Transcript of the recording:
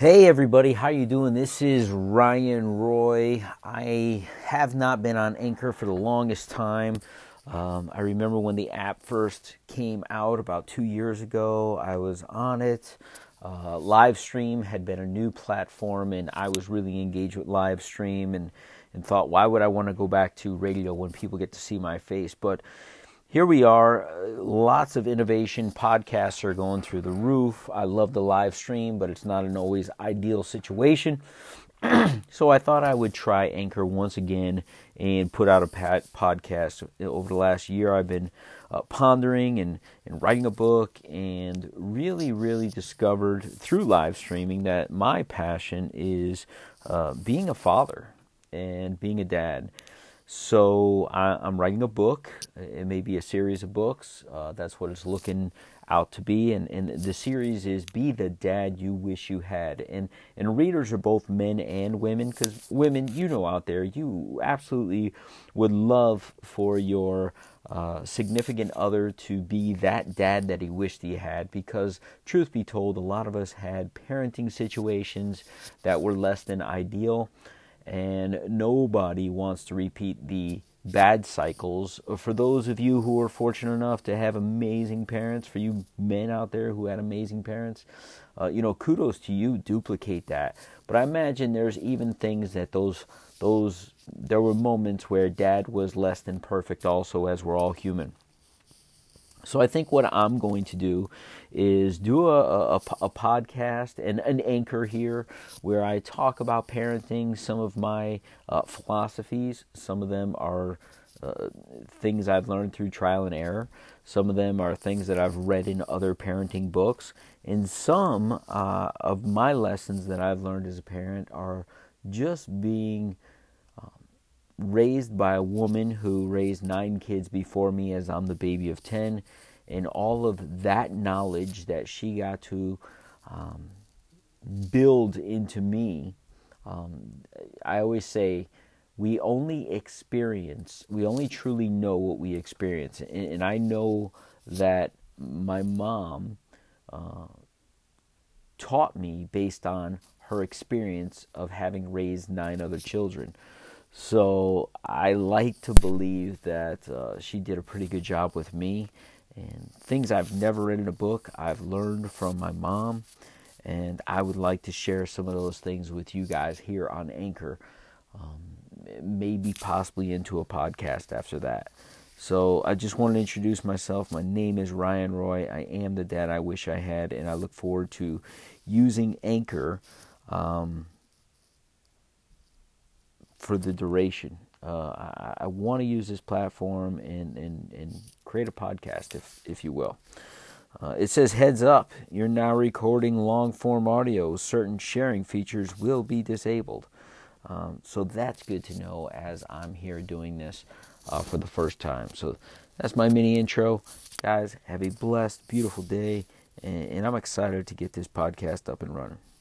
Hey everybody, how you doing? This is Ryan Roy. I have not been on Anchor for the longest time. Um, I remember when the app first came out about two years ago. I was on it. Uh, Livestream had been a new platform, and I was really engaged with Livestream and and thought, why would I want to go back to radio when people get to see my face? But here we are. Uh, lots of innovation. Podcasts are going through the roof. I love the live stream, but it's not an always ideal situation. so I thought I would try Anchor once again and put out a podcast. Over the last year, I've been uh, pondering and, and writing a book and really, really discovered through live streaming that my passion is uh, being a father and being a dad. So I, am writing a book. It may be a series of books. Uh, that's what it's looking out to be. And, and the series is "Be the Dad You Wish You Had." And and readers are both men and women because women, you know, out there, you absolutely would love for your uh, significant other to be that dad that he wished he had. Because truth be told, a lot of us had parenting situations that were less than ideal and nobody wants to repeat the bad cycles. For those of you who are fortunate enough to have amazing parents, for you men out there who had amazing parents, uh, you know, kudos to you. Duplicate that. But I imagine there's even things that those those there were moments where dad was less than perfect, also, as we're all human. So I think what I'm going to do is do a, a, a, podcast and an anchor here where I talk about parenting, some of my uh, philosophies. Some of them are uh, things I've learned through trial and error. Some of them are things that I've read in other parenting books. And some uh, of my lessons that I've learned as a parent are just being raised by a woman who raised nine kids before me as I'm the baby of 10, and all of that knowledge that she got to um, build into me. Um, I always say, we only experience, we only truly know what we experience. And, and I know that my mom uh, taught me based on her experience of having raised nine other children. So I like to believe that uh, she did a pretty good job with me. And things I've never read in a book, I've learned from my mom. And I would like to share some of those things with you guys here on Anchor. Um, maybe possibly into a podcast after that. So I just wanted to introduce myself. My name is Ryan Roy. I am the dad I wish I had, and I look forward to using Anchor. Um, for the duration. Uh, I, I want to use this platform and, and, and create a podcast, if, if you will. Uh, it says, heads up, you're now recording long form audio. Certain sharing features will be disabled. Um, so that's good to know as I'm here doing this uh, for the first time. So that's my mini intro. Guys, have a blessed, beautiful day, and, and I'm excited to get this podcast up and running.